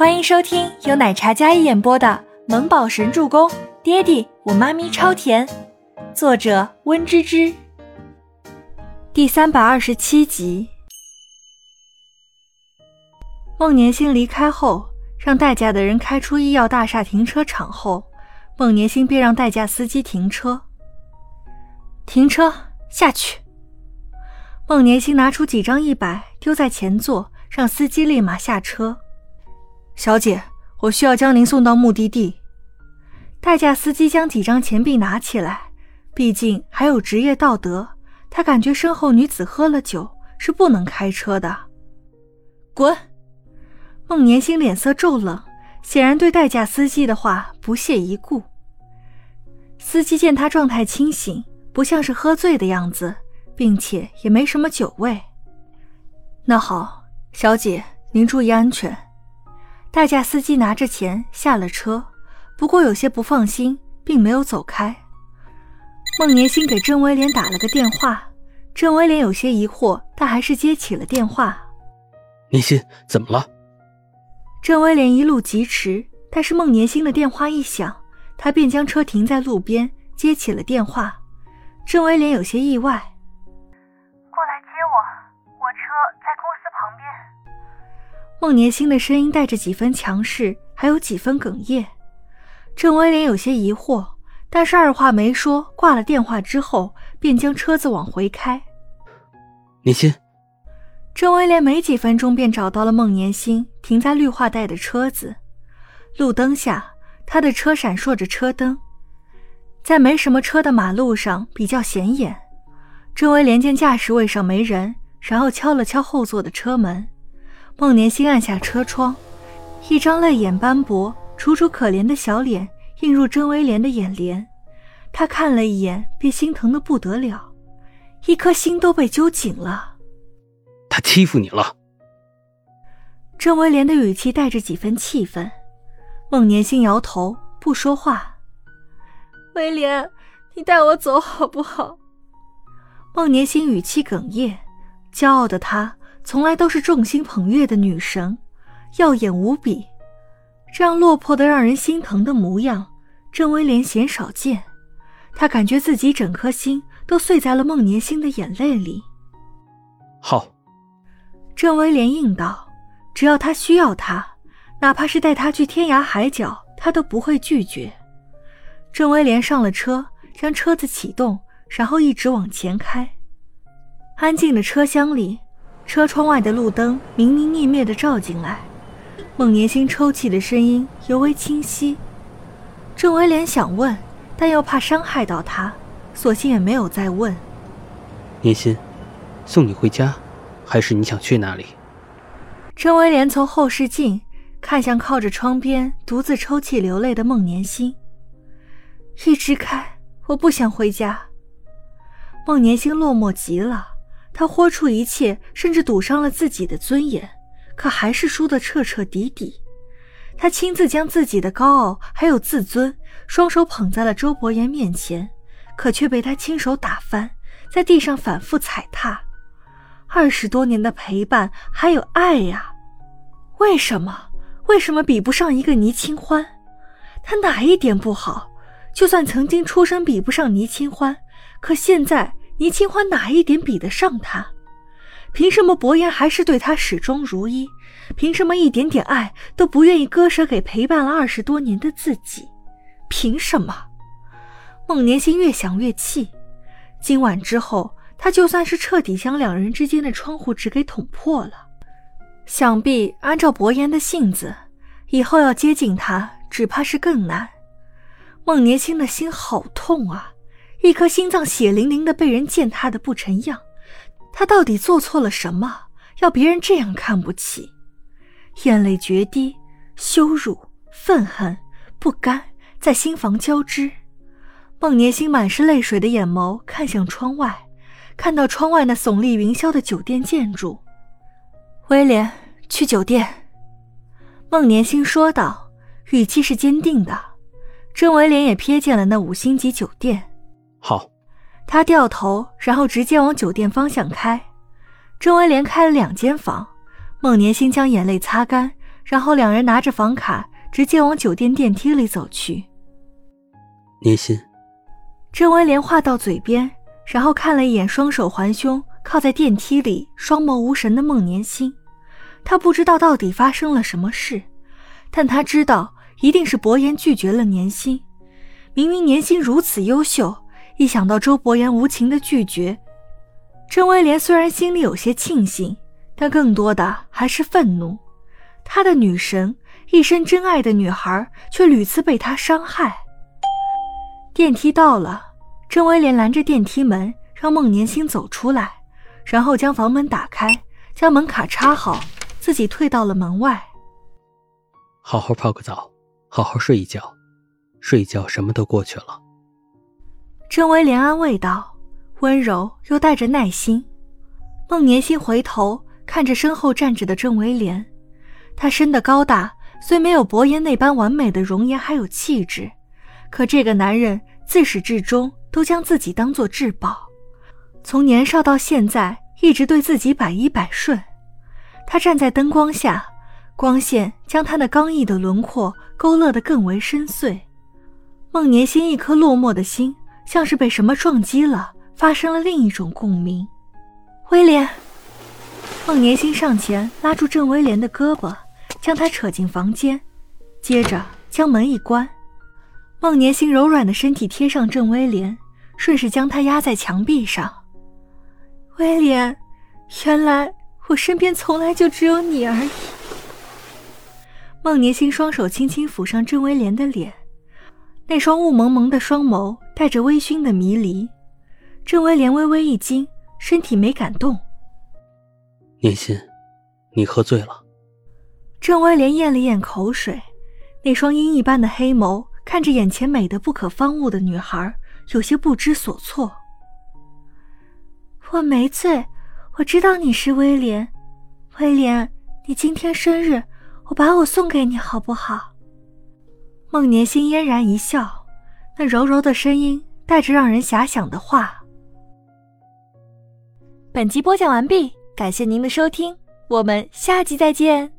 欢迎收听由奶茶嘉一演播的《萌宝神助攻》，爹地我妈咪超甜，作者温芝芝。第三百二十七集。孟年星离开后，让代驾的人开出医药大厦停车场后，孟年星便让代驾司机停车。停车，下去。孟年星拿出几张一百丢在前座，让司机立马下车。小姐，我需要将您送到目的地。代驾司机将几张钱币拿起来，毕竟还有职业道德。他感觉身后女子喝了酒是不能开车的。滚！孟年星脸色骤冷，显然对代驾司机的话不屑一顾。司机见他状态清醒，不像是喝醉的样子，并且也没什么酒味。那好，小姐，您注意安全。代驾司机拿着钱下了车，不过有些不放心，并没有走开。孟年星给郑威廉打了个电话，郑威廉有些疑惑，但还是接起了电话。年心，怎么了？郑威廉一路疾驰，但是孟年星的电话一响，他便将车停在路边，接起了电话。郑威廉有些意外。孟年星的声音带着几分强势，还有几分哽咽。郑威廉有些疑惑，但是二话没说，挂了电话之后，便将车子往回开。年心，郑威廉没几分钟便找到了孟年星停在绿化带的车子。路灯下，他的车闪烁着车灯，在没什么车的马路上比较显眼。郑威廉见驾驶位上没人，然后敲了敲后座的车门。孟年星按下车窗，一张泪眼斑驳、楚楚可怜的小脸映入甄威廉的眼帘。他看了一眼，便心疼的不得了，一颗心都被揪紧了。他欺负你了？甄威廉的语气带着几分气愤。孟年星摇头，不说话。威廉，你带我走好不好？孟年星语气哽咽，骄傲的他。从来都是众星捧月的女神，耀眼无比。这样落魄的让人心疼的模样，郑威廉鲜少见。他感觉自己整颗心都碎在了孟年星的眼泪里。好，郑威廉应道：“只要他需要他，哪怕是带他去天涯海角，他都不会拒绝。”郑威廉上了车，将车子启动，然后一直往前开。安静的车厢里。车窗外的路灯明明灭灭的照进来，孟年星抽泣的声音尤为清晰。郑威廉想问，但又怕伤害到他，索性也没有再问。年心，送你回家，还是你想去哪里？郑威廉从后视镜看向靠着窗边独自抽泣流泪的孟年星，一直开，我不想回家。孟年星落寞极了。他豁出一切，甚至赌上了自己的尊严，可还是输得彻彻底底。他亲自将自己的高傲还有自尊双手捧在了周伯言面前，可却被他亲手打翻，在地上反复踩踏。二十多年的陪伴还有爱呀，为什么？为什么比不上一个倪清欢？他哪一点不好？就算曾经出身比不上倪清欢，可现在。倪清欢哪一点比得上他？凭什么伯言还是对他始终如一？凭什么一点点爱都不愿意割舍给陪伴了二十多年的自己？凭什么？孟年心越想越气。今晚之后，他就算是彻底将两人之间的窗户纸给捅破了，想必按照伯言的性子，以后要接近他，只怕是更难。孟年心的心好痛啊！一颗心脏血淋淋的被人践踏的不成样，他到底做错了什么，要别人这样看不起？眼泪决堤，羞辱、愤恨、不甘在心房交织。孟年星满是泪水的眼眸看向窗外，看到窗外那耸立云霄的酒店建筑。威廉，去酒店。孟年星说道，语气是坚定的。郑威廉也瞥见了那五星级酒店。好，他掉头，然后直接往酒店方向开。郑威廉开了两间房，孟年星将眼泪擦干，然后两人拿着房卡，直接往酒店电梯里走去。年心，郑威廉话到嘴边，然后看了一眼双手环胸靠在电梯里、双眸无神的孟年心。他不知道到底发生了什么事，但他知道一定是伯言拒绝了年心。明明年心如此优秀，一想到周伯言无情的拒绝，郑威廉虽然心里有些庆幸，但更多的还是愤怒。他的女神，一生真爱的女孩，却屡次被他伤害。电梯到了，郑威廉拦着电梯门，让孟年星走出来，然后将房门打开，将门卡插好，自己退到了门外。好好泡个澡，好好睡一觉，睡一觉什么都过去了。郑威廉安慰道，温柔又带着耐心。孟年星回头看着身后站着的郑威廉。他身的高大，虽没有伯言那般完美的容颜还有气质，可这个男人自始至终都将自己当做至宝，从年少到现在一直对自己百依百顺。他站在灯光下，光线将他那刚毅的轮廓勾勒得更为深邃。孟年心一颗落寞的心，像是被什么撞击了，发生了另一种共鸣。威廉，孟年心上前拉住郑威廉的胳膊。将他扯进房间，接着将门一关。孟年星柔软的身体贴上郑威廉，顺势将他压在墙壁上。威廉，原来我身边从来就只有你而已。孟年星双手轻轻抚上郑威廉的脸，那双雾蒙蒙的双眸带着微醺的迷离。郑威廉微微一惊，身体没敢动。念心，你喝醉了。郑威廉咽了咽口水，那双鹰一般的黑眸看着眼前美得不可方物的女孩，有些不知所措。我没醉，我知道你是威廉。威廉，你今天生日，我把我送给你好不好？孟年心嫣然一笑，那柔柔的声音带着让人遐想的话。本集播讲完毕，感谢您的收听，我们下集再见。